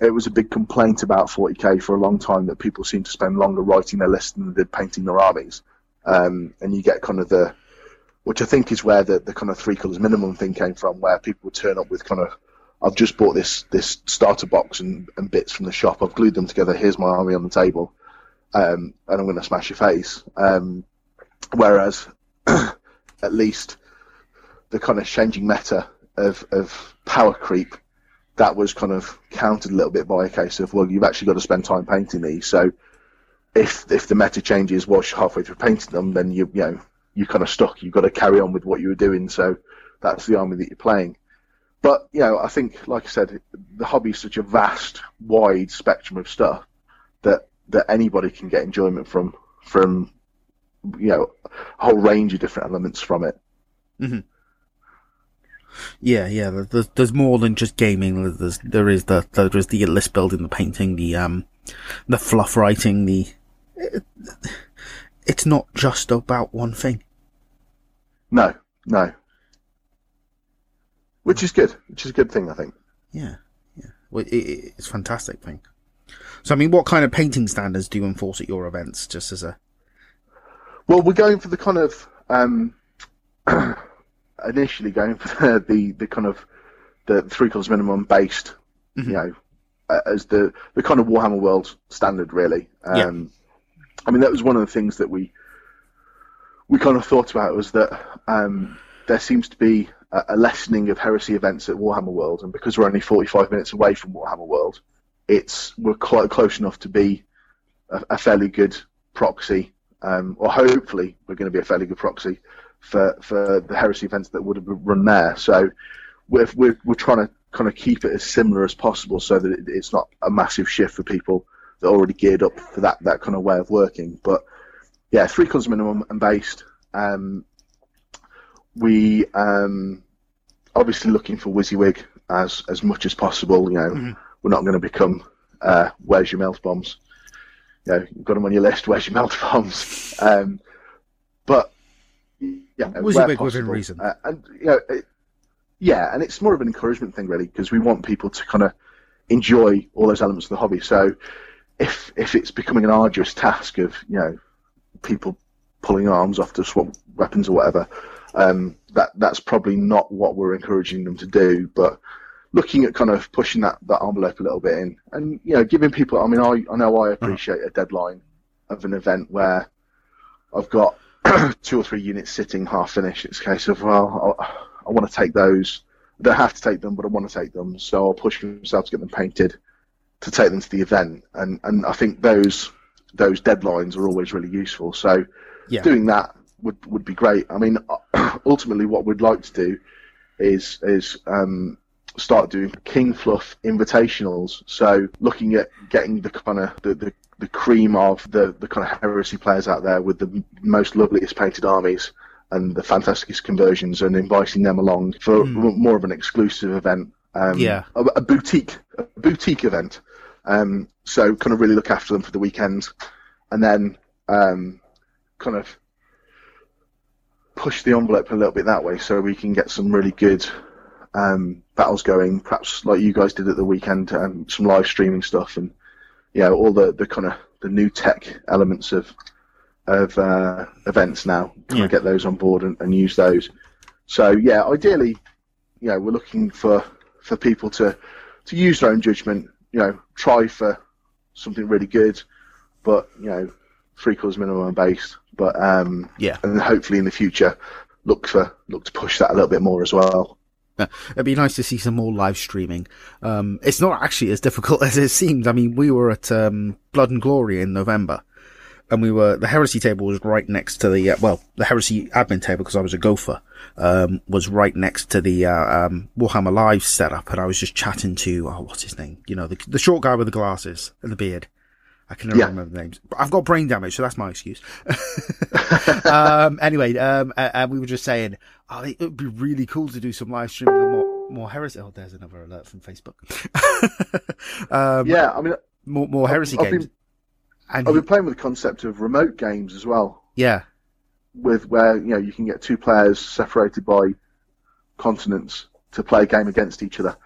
it was a big complaint about 40k for a long time that people seem to spend longer writing their lists than they did painting their armies. Um, and you get kind of the, which I think is where the, the kind of three colours minimum thing came from, where people would turn up with kind of I've just bought this this starter box and, and bits from the shop. I've glued them together. Here's my army on the table, um, and I'm going to smash your face. Um, whereas, at least the kind of changing meta of of power creep that was kind of countered a little bit by a case of well, you've actually got to spend time painting these. So if if the meta changes whilst halfway through painting them, then you you know you're kind of stuck. You've got to carry on with what you were doing. So that's the army that you're playing. But you know, I think, like I said, the hobby is such a vast, wide spectrum of stuff that that anybody can get enjoyment from from you know a whole range of different elements from it. Mm-hmm. Yeah, yeah. There's, there's more than just gaming. There's there is the there is the list building, the painting, the um, the fluff writing. The it, it's not just about one thing. No, no which is good, which is a good thing, I think. Yeah, yeah, well, it, it's a fantastic thing. So, I mean, what kind of painting standards do you enforce at your events, just as a? Well, we're going for the kind of um, initially going for the the kind of the three colours minimum based, mm-hmm. you know, as the the kind of Warhammer World standard, really. Um, yeah. I mean, that was one of the things that we we kind of thought about was that um, there seems to be a lessening of heresy events at Warhammer World, and because we're only 45 minutes away from Warhammer World, it's we're quite close enough to be a, a fairly good proxy, um, or hopefully we're going to be a fairly good proxy for for the heresy events that would have run there. So we're we're, we're trying to kind of keep it as similar as possible, so that it, it's not a massive shift for people that are already geared up for that that kind of way of working. But yeah, three colours minimum and based. Um, we um, obviously looking for WYSIWYG as as much as possible. You know, mm-hmm. we're not going to become uh, where's your melta bombs. You know, you've got them on your list. Where's your melta bombs? Um, but yeah, WYSIWYG within reason. Uh, and you know, it, yeah, and it's more of an encouragement thing really because we want people to kind of enjoy all those elements of the hobby. So if if it's becoming an arduous task of you know people pulling arms off to swap weapons or whatever, um, that that's probably not what we're encouraging them to do. But looking at kind of pushing that, that envelope a little bit in, and you know, giving people. I mean, I I know I appreciate a deadline of an event where I've got two or three units sitting half finished. It's a case of well, I, I want to take those. I don't have to take them, but I want to take them. So I'll push myself to get them painted to take them to the event. And and I think those those deadlines are always really useful. So yeah. doing that would would be great. I mean, ultimately, what we'd like to do is is um, start doing King Fluff invitationals. So looking at getting the kind of the, the, the cream of the, the kind of heresy players out there with the most loveliest painted armies and the fantasticest conversions and inviting them along for Mm. more of an exclusive event. Um, Yeah. a, a boutique, a boutique event. Um, so kind of really look after them for the weekend, and then um, kind of push the envelope a little bit that way, so we can get some really good um, battles going. Perhaps like you guys did at the weekend, um, some live streaming stuff, and yeah, all the, the kind of the new tech elements of of uh, events now. Kind Yeah. of get those on board and, and use those. So yeah, ideally, you know, we're looking for for people to to use their own judgment. You know, try for something really good, but you know, three colours minimum based. But um, Yeah. and hopefully in the future, look for look to push that a little bit more as well. It'd be nice to see some more live streaming. Um, it's not actually as difficult as it seems. I mean, we were at um, Blood and Glory in November, and we were the heresy table was right next to the uh, well, the heresy admin table because I was a gopher um, was right next to the uh, um, Warhammer Live setup, and I was just chatting to oh, what's his name? You know, the the short guy with the glasses and the beard. I can never Yeah. remember the names. I've got brain damage, so that's my excuse. um, anyway, um, and, we were just saying, oh, it would be really cool to do some live streaming more, more heresy. Oh, there's another alert from Facebook. um, Yeah, I mean, more, more heresy I've games. been- and I've been playing with the concept of remote games as well. yeah, with where you know you can get two players separated by continents to play a game against each other.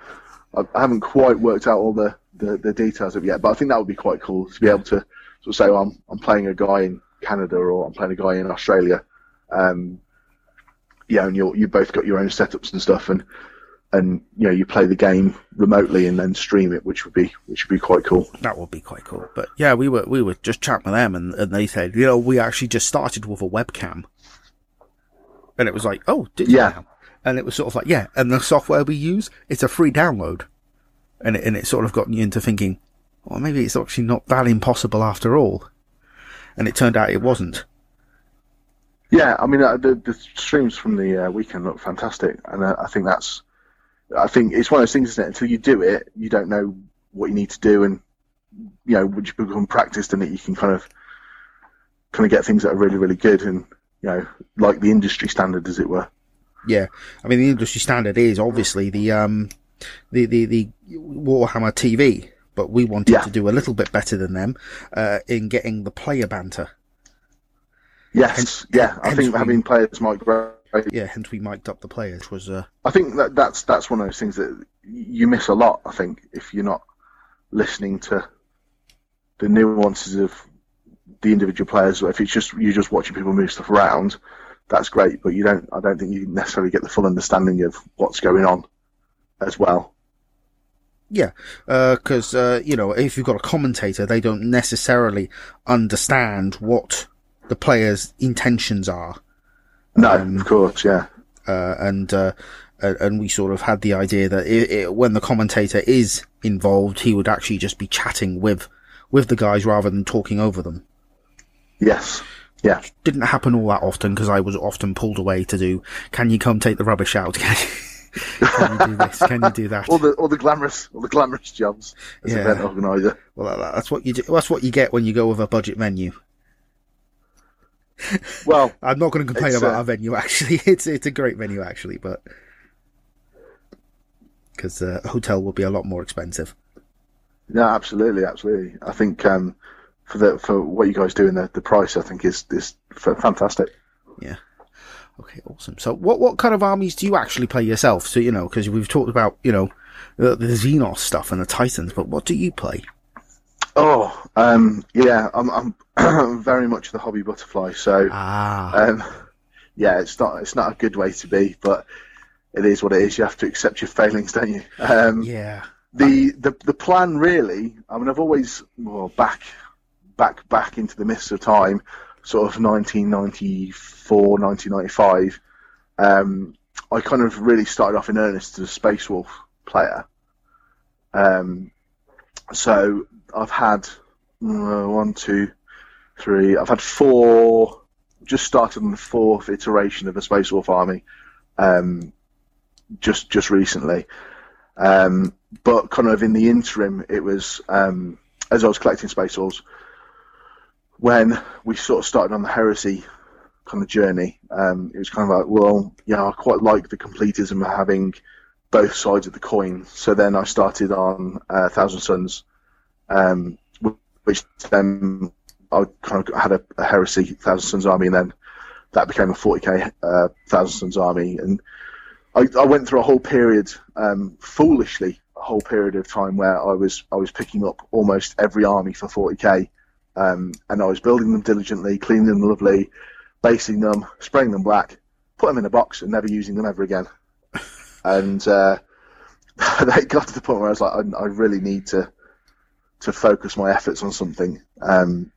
I, I haven't quite worked out all the, the, the details of it yet, but I think that would be quite cool to be able to sort of say, well, I'm I'm playing a guy in Canada or I'm playing a guy in Australia. Um, yeah, and you you both got your own setups and stuff, and and you know you play the game remotely and then stream it, which would be which would be quite cool. that would be quite cool. But yeah, we were we were just chatting with them, and, and they said, you know, we actually just started with a webcam, and it was like, oh, did you Yeah. now? And it was sort of like, yeah, and the software we use, it's a free download, and it, and it sort of got you into thinking, well, maybe it's actually not that impossible after all, and it turned out it wasn't. Yeah, I mean uh, the the streams from the uh, weekend look fantastic, and uh, I think that's, I think it's one of those things, isn't it? Until you do it, you don't know what you need to do, and you know, once you become practiced in it, you can kind of, kind of get things that are really, really good, and you know, like the industry standard, as it were. Yeah, I mean the industry standard is obviously the um the the the Warhammer TV, but we wanted Yeah. to do a little bit better than them uh, in getting the player banter. Yes, yeah, I think we- having players might grow. Yeah, hence we mic'd up the players. Which was uh, I think that that's that's one of those things that you miss a lot. I think if you're not listening to the nuances of the individual players, if it's just you're just watching people move stuff around, that's great. But you don't. I don't think you necessarily get the full understanding of what's going on as well. yeah, because uh, you know if you've got a commentator, they don't necessarily understand what the players' intentions are. No, Um, of course, yeah, uh, and uh, and we sort of had the idea that it, it, when the commentator is involved, he would actually just be chatting with with the guys rather than talking over them. yes, yeah, Didn't happen all that often because I was often pulled away to do. Can you come take the rubbish out? Can you, do this? Can you do that? all the all the glamorous all the glamorous jobs as Yeah. event organizer. Well, that's what you do. That's what you get when you go with a budget menu. Well, I'm not going to complain about uh, our venue. Actually, it's it's a great venue actually, but because uh, a hotel will be a lot more expensive. No, absolutely, absolutely. I think um, for the for what you guys do in the, the price, I think is is fantastic. Yeah. Okay, awesome. So, what what kind of armies do you actually play yourself? So, you know, because we've talked about you know the, the Xenos stuff and the Titans, but what do you play? Oh, um, yeah, I'm I'm very much the hobby butterfly. So, Ah, um, yeah, it's not it's not a good way to be, but it is what it is. You have to accept your failings, don't you? Um, yeah, the, the the plan really. I mean, I've always well back back back into the mists of time, sort of 1994, 1995. Um, I kind of really started off in earnest as a Space Wolf player. Um, so I've had uh, one, two, three. I've had four just started on the fourth iteration of the Space Wolf Army, um, just just recently. Um, but kind of in the interim, it was um, as I was collecting Space Wolves when we sort of started on the heresy kind of journey. Um, it was kind of like, well, yeah, I quite like the completism of having both sides of the coin. So then I started on uh, Thousand Sons, um, which then I kind of had a, a, heresy Thousand Sons army, and then that became a 40k uh, Thousand Sons army, and I, I, went through a whole period, um, foolishly, a whole period of time where I was I was picking up almost every army for 40k, um, and I was building them diligently, cleaning them lovely, basing them, spraying them black, put them in a box, and never using them ever again. and uh, they got to the point where I was like, I, I, really need to to focus my efforts on something. Um,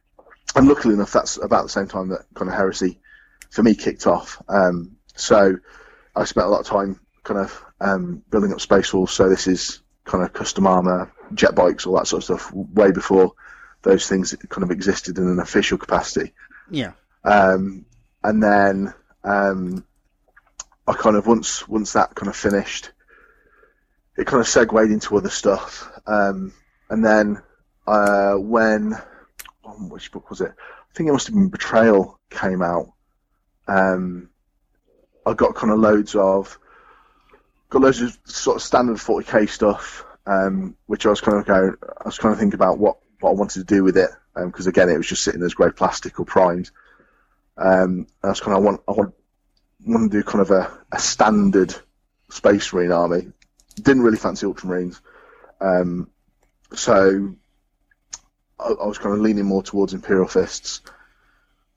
and luckily enough, that's about the same time that kind of heresy for me kicked off. Um, so I spent a lot of time kind of um, building up Space Wolves. So this is kind of custom armor, jet bikes, all that sort of stuff, way before those things kind of existed in an official capacity. Yeah. Um, and then um, I kind of once once that kind of finished, it kind of segued into other stuff. Um, and then uh, when oh, which book was it? I think it must have been Betrayal came out. Um, I got kind of loads of got loads of sort of standard 40k stuff, um, which I was kind of going, I was kind of thinking about what, what I wanted to do with it, because um, again, it was just sitting as grey plastic or primed. Um, I was kind of I want I want, want to do kind of a, a standard Space Marine army. Didn't really fancy Ultramarines, um, so I, I, was kind of leaning more towards Imperial Fists.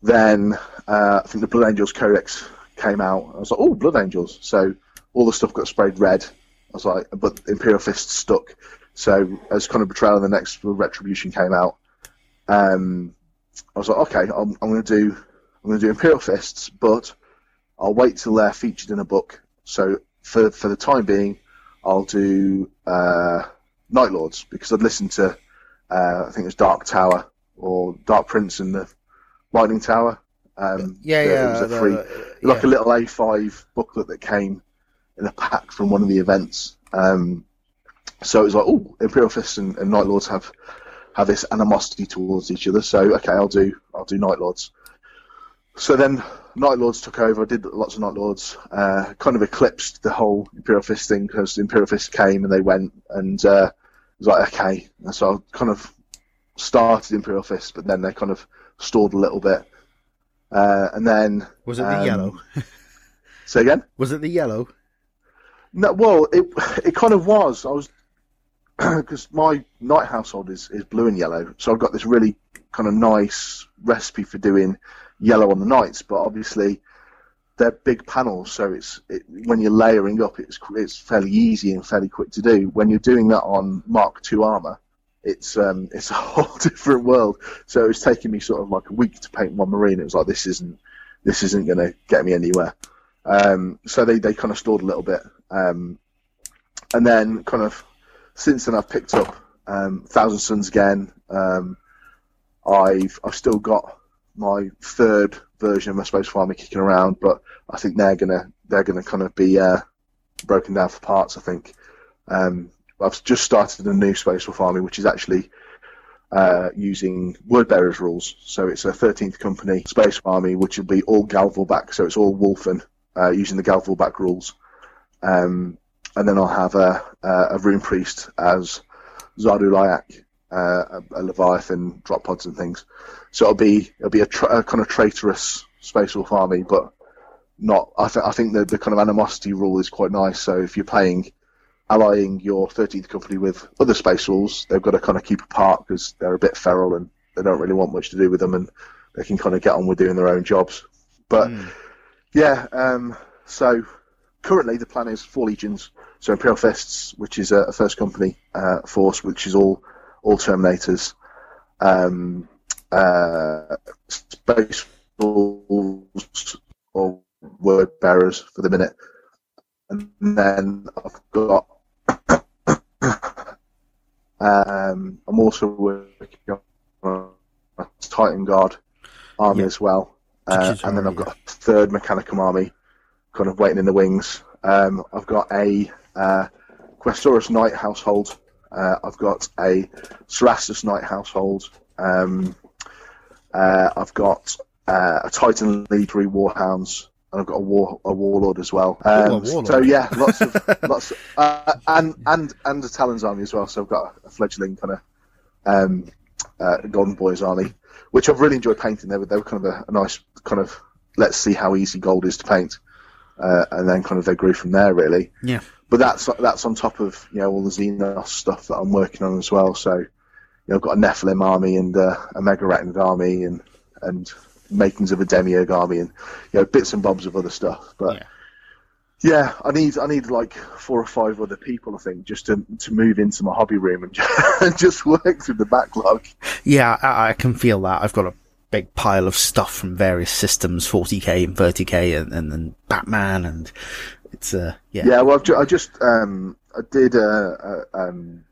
Then uh, I think the Blood Angels Codex came out. I was like, oh, Blood Angels. So all the stuff got sprayed red. I was like, but Imperial Fist stuck. So as kind of Betrayal and the next Retribution came out, um, I was like, okay, I'm, I'm going to do I'm going to do Imperial Fists, but I'll wait till they're featured in a book. So for for the time being, I'll do uh, Night Lords because I'd listened to uh, I think it was Dark Tower or Dark Prince and the Lightning Tower. Um, yeah, yeah. It was a free, the, yeah. like a little A5 booklet that came in a pack from one of the events. Um, so it was like, oh, Imperial Fists and, and Night Lords have have this animosity towards each other. So okay, I'll do I'll do Night Lords. So then Night Lords took over. I did lots of Night Lords. Uh, kind of eclipsed the whole Imperial Fist thing because the Imperial Fist came and they went, and uh, it was like okay. And so I kind of started Imperial Fist, but then they kind of stalled a little bit. Uh, and then was it the um, yellow? say again. Was it the yellow? No, well, it it kind of was. I was because my Knight household is, is blue and yellow, so I've got this really kind of nice recipe for doing yellow on the Knights. But obviously, they're big panels, so it's it, when you're layering up, it's it's fairly easy and fairly quick to do. When you're doing that on Mark II armor, it's um, it's a whole different world. So it was taking me sort of like a week to paint one marine. It was like this isn't this isn't going to get me anywhere. Um, so they, they kind of stalled a little bit, um, and then kind of since then I've picked up um, Thousand Sons again. Um, I've I've still got my third version of my Space Farming kicking around, but I think they're gonna they're gonna kind of be uh, broken down for parts. I think. Um, I've just started a new Space army, which is actually uh, using Word Bearers rules. So it's a 13th company Space Army, which will be all Gal Vorbak. So it's all Wulfen uh, using the Gal Vorbak rules. Um, and then I'll have a, a, Rune Priest as Zardu Layak, uh, a, a, Leviathan, drop pods and things. So it'll be it'll be a, tra- a kind of traitorous Space Wolf army, but not. I, th- I think the, the kind of animosity rule is quite nice. So if you're playing allying your 13th company with other space wolves, they've got to kind of keep apart because they're a bit feral and they don't really want much to do with them, and they can kind of get on with doing their own jobs. But mm. yeah, um, so currently the plan is four legions. So Imperial Fists, which is a, a first company uh, force, which is all all Terminators, um, uh, space wolves or word bearers for the minute, and then I've got um, I'm also working on a Titan Guard army yeah. as well. uh, and then I've got a third Mechanicum army, kind of waiting in the wings. Um, I've got a uh, Questoris Knight household. Uh, I've got a Cerastus Knight household. Um, uh, I've got uh, a Titan Lead three Warhounds, and I've got a war a Warlord as well. Um, Ooh, so yeah, lots of lots, of, uh, and and and a Talons army as well. So I've got a fledgling kind of um, uh, Golden Boys army, which I've really enjoyed painting. They were they were kind of a, a nice kind of let's see how easy gold is to paint, uh, and then kind of they grew from there really. Yeah. But that's that's on top of you know all the Xenos stuff that I'm working on as well. So you know I've got a Nephilim army and uh, a Megarachnid army and and makings of a Demiurge army and you know bits and bobs of other stuff. But yeah. Yeah, I need I need like four or five other people, I think, just to to move into my hobby room and just, and just work through the backlog. Yeah, I, I, can feel that. I've got a big pile of stuff from various systems, 40k and 30k, and, and, and Batman, and it's uh yeah. Yeah, well, ju- i just um I did uh, uh um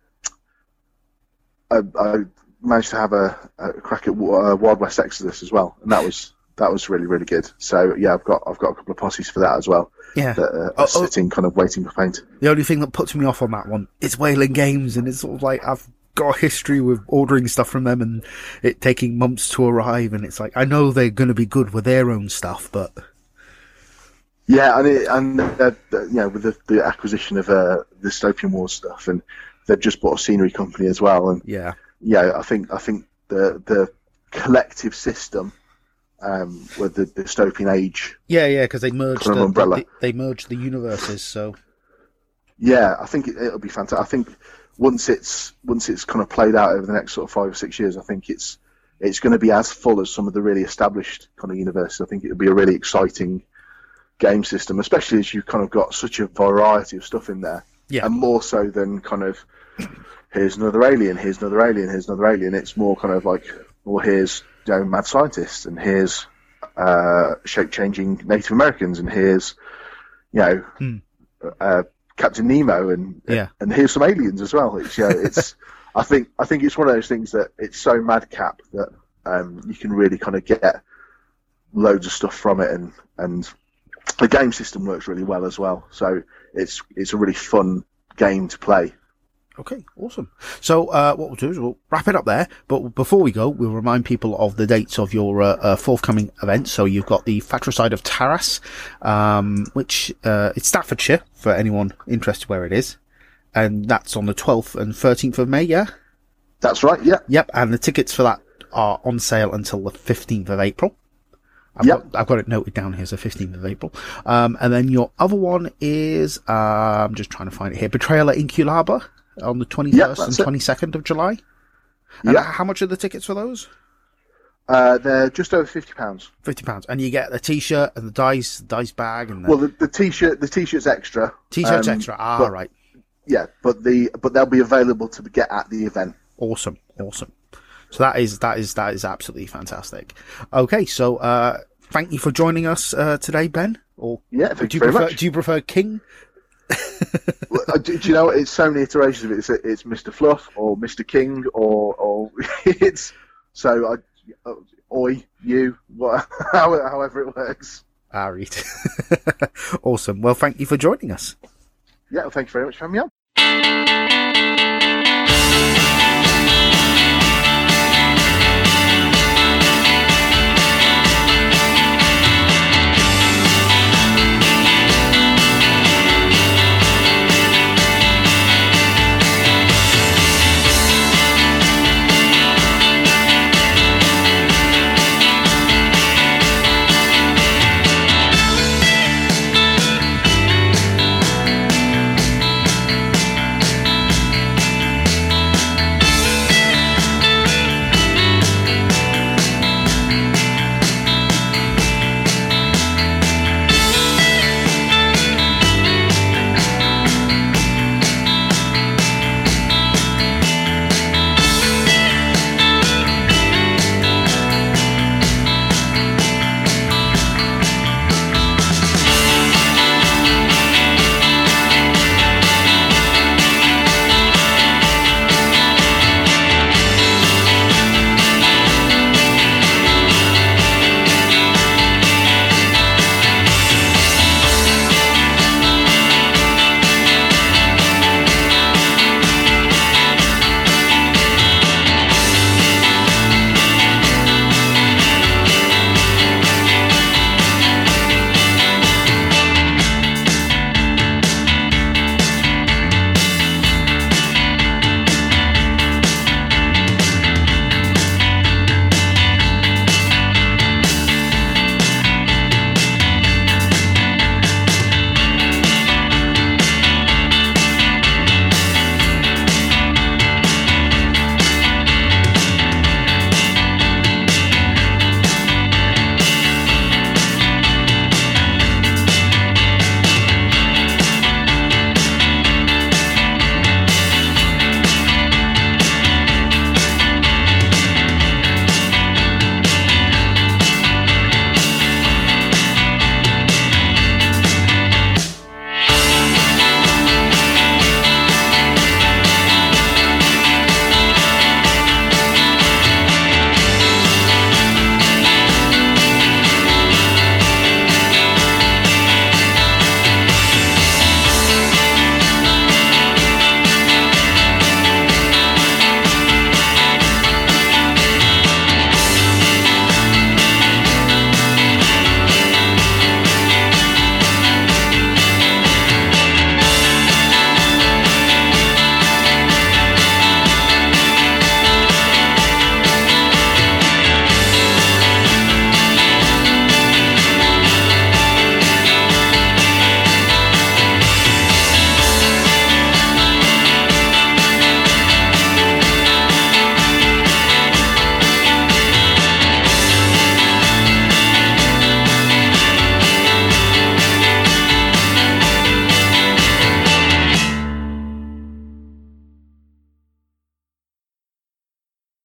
I, I managed to have a, a crack at uh, Wild West Exodus as well, and that was that was really really good. So yeah, I've got I've got a couple of posses for that as well. Yeah, that uh, oh, are oh. sitting kind of waiting for paint. The only thing that puts me off on that one is Wayland Games, and it's sort of like I've got a history with ordering stuff from them and it taking months to arrive, and it's like I know they're going to be good with their own stuff, but yeah, and it, and uh, you know with the, the acquisition of uh, the Dystopian Wars stuff, and they've just bought a scenery company as well, and yeah, yeah, I think I think the the collective system um, with the dystopian age. Yeah, yeah, because they merged the, umbrella. The, they merged the universes. So yeah, I think it, will be fantastic. I think once it's once it's kind of played out over the next sort of five or six years, I think it's it's going to be as full as some of the really established kind of universes. I think it'll be a really exciting game system, especially as you've kind of got such a variety of stuff in there. Yeah. And more so than kind of here's another alien, here's another alien, here's another alien. It's more kind of like, well, here's you know, mad scientists, and here's uh, shape changing Native Americans, and here's you know hmm. uh, Captain Nemo, and yeah. and here's some aliens as well. It's you know, it's I think I think it's one of those things that it's so madcap that um, you can really kind of get loads of stuff from it, and and the game system works really well as well. So it's it's a really fun game to play. Okay, awesome. So uh, what we'll do is we'll wrap it up there. But before we go, we'll remind people of the dates of your uh, uh, forthcoming events. So you've got the Fratricide of Taras, um, which uh, it's Staffordshire for anyone interested where it is, and that's on the 12th and 13th of May. Yeah, that's right. Yeah. Yep. And the tickets for that are on sale until the 15th of April. I've, yep. got, I've got it noted down here, so 15th of April. Um, and then your other one is, uh, I'm just trying to find it here, Betrayal at Inculaba on the 21st yep, and 22nd it. of July. And yep. how much are the tickets for those? Uh, they're just over fifty pounds. Fifty pounds, and you get the T-shirt and the dice, dice bag, and the... well, the, the T-shirt, the T-shirt's extra. T-shirt's um, extra. Ah, but, right. Yeah, but the but they'll be available to get at the event. Awesome, awesome. So that is that is that is absolutely fantastic. Okay, so uh, thank you for joining us uh, today, Ben. Or yeah, thank do you, you prefer, much. Do you prefer King uh, do, do, you know it's so many iterations of it? It's, it's Mr. Fluff or Mr. King or or it's so I, uh, oi you whatever however it works. All right, awesome. Well, thank you for joining us. Yeah, well, thank you very much for having me on.